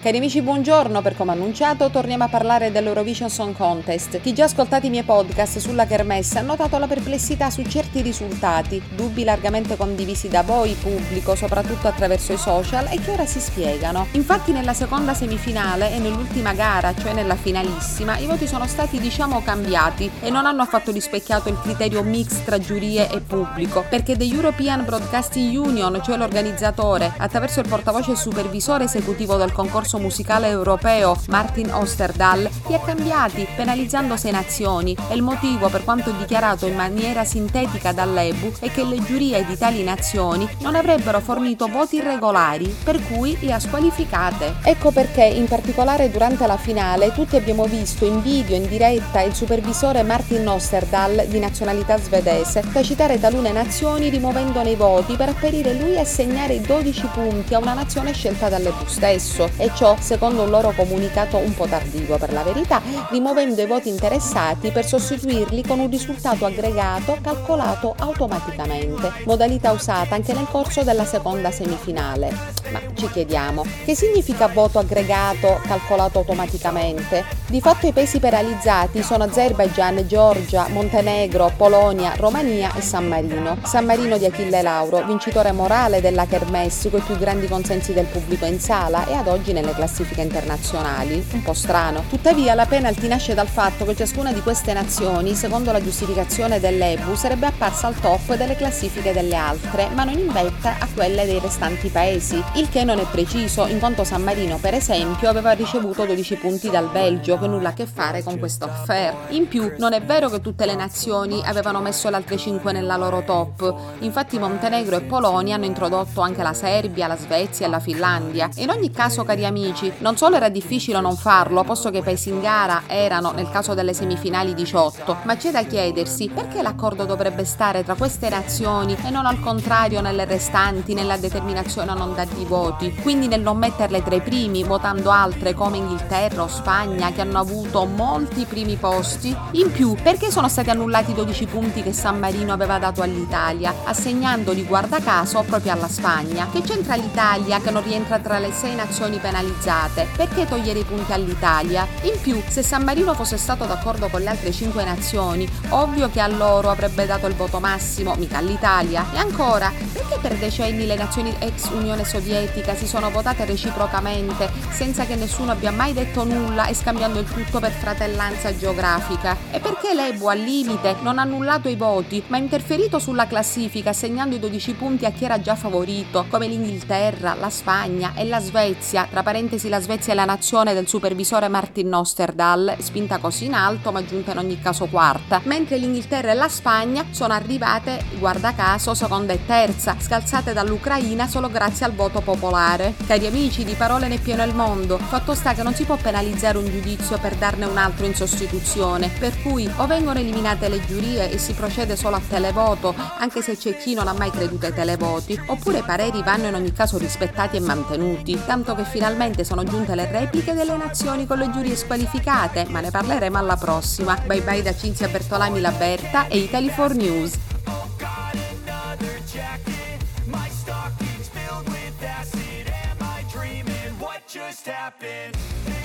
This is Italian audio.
Cari amici, buongiorno. Per come annunciato, torniamo a parlare dell'Eurovision Song Contest. Chi già ha ascoltato i miei podcast sulla Kermesse ha notato la perplessità su certi risultati, dubbi largamente condivisi da voi, pubblico, soprattutto attraverso i social, e che ora si spiegano. Infatti, nella seconda semifinale e nell'ultima gara, cioè nella finalissima, i voti sono stati, diciamo, cambiati e non hanno affatto rispecchiato il criterio mix tra giurie e pubblico, perché The European Broadcasting Union, cioè l'organizzatore, attraverso il portavoce e supervisore esecutivo del concorso concorso musicale europeo Martin Osterdahl li ha cambiati, penalizzando sei nazioni e il motivo, per quanto dichiarato in maniera sintetica dall'EBU, è che le giurie di tali nazioni non avrebbero fornito voti irregolari, per cui le ha squalificate. Ecco perché, in particolare durante la finale, tutti abbiamo visto in video, in diretta, il supervisore Martin Osterdahl, di nazionalità svedese, tacitare talune nazioni rimuovendone i voti per apparire lui a segnare i 12 punti a una nazione scelta dall'EBU stesso, e ciò secondo un loro comunicato un po' tardivo per la verità, rimuovendo i voti interessati per sostituirli con un risultato aggregato calcolato automaticamente, modalità usata anche nel corso della seconda semifinale. Ma ci chiediamo, che significa voto aggregato calcolato automaticamente? Di fatto i paesi penalizzati sono Azerbaijan, Georgia, Montenegro, Polonia, Romania e San Marino. San Marino di Achille Lauro, vincitore morale della Kermesse con i più grandi consensi del pubblico in sala e ad oggi nelle nelle classifiche internazionali, un po' strano. Tuttavia la penalty nasce dal fatto che ciascuna di queste nazioni, secondo la giustificazione dell'EBU, sarebbe apparsa al top delle classifiche delle altre, ma non in vetta a quelle dei restanti paesi, il che non è preciso, in quanto San Marino, per esempio, aveva ricevuto 12 punti dal Belgio, che nulla a che fare con questo affair. In più, non è vero che tutte le nazioni avevano messo le altre 5 nella loro top, infatti Montenegro e Polonia hanno introdotto anche la Serbia, la Svezia e la Finlandia. In ogni caso, cari amici. Non solo era difficile non farlo, posto che i paesi in gara erano, nel caso delle semifinali, 18, ma c'è da chiedersi perché l'accordo dovrebbe stare tra queste nazioni e non al contrario nelle restanti, nella determinazione a non dargli voti, quindi nel non metterle tra i primi, votando altre come Inghilterra o Spagna che hanno avuto molti primi posti. In più, perché sono stati annullati i 12 punti che San Marino aveva dato all'Italia, assegnandoli guarda caso proprio alla Spagna? Che c'entra l'Italia che non rientra tra le sei nazioni penalizzate? perché togliere i punti all'Italia? In più, se San Marino fosse stato d'accordo con le altre 5 nazioni, ovvio che a loro avrebbe dato il voto massimo, mica all'Italia. E ancora, perché per decenni le nazioni ex Unione Sovietica si sono votate reciprocamente senza che nessuno abbia mai detto nulla e scambiando il tutto per fratellanza geografica? E perché l'EBU al limite non ha annullato i voti, ma ha interferito sulla classifica assegnando i 12 punti a chi era già favorito, come l'Inghilterra, la Spagna e la Svezia, tra parentesi la Svezia è la nazione del supervisore Martin Osterdahl, spinta così in alto ma giunta in ogni caso quarta, mentre l'Inghilterra e la Spagna sono arrivate, guarda caso, seconda e terza, scalzate dall'Ucraina solo grazie al voto popolare. Cari amici, di parole ne pieno il mondo, fatto sta che non si può penalizzare un giudizio per darne un altro in sostituzione, per cui o vengono eliminate le giurie e si procede solo a televoto, anche se c'è chi non ha mai creduto ai televoti, oppure i pareri vanno in ogni caso rispettati e mantenuti, tanto che finalmente finalmente sono giunte le repliche delle nazioni con le giurie squalificate, ma ne parleremo alla prossima. Bye bye da Cinzia Bertolami Laberta e Italy 4 News. just happened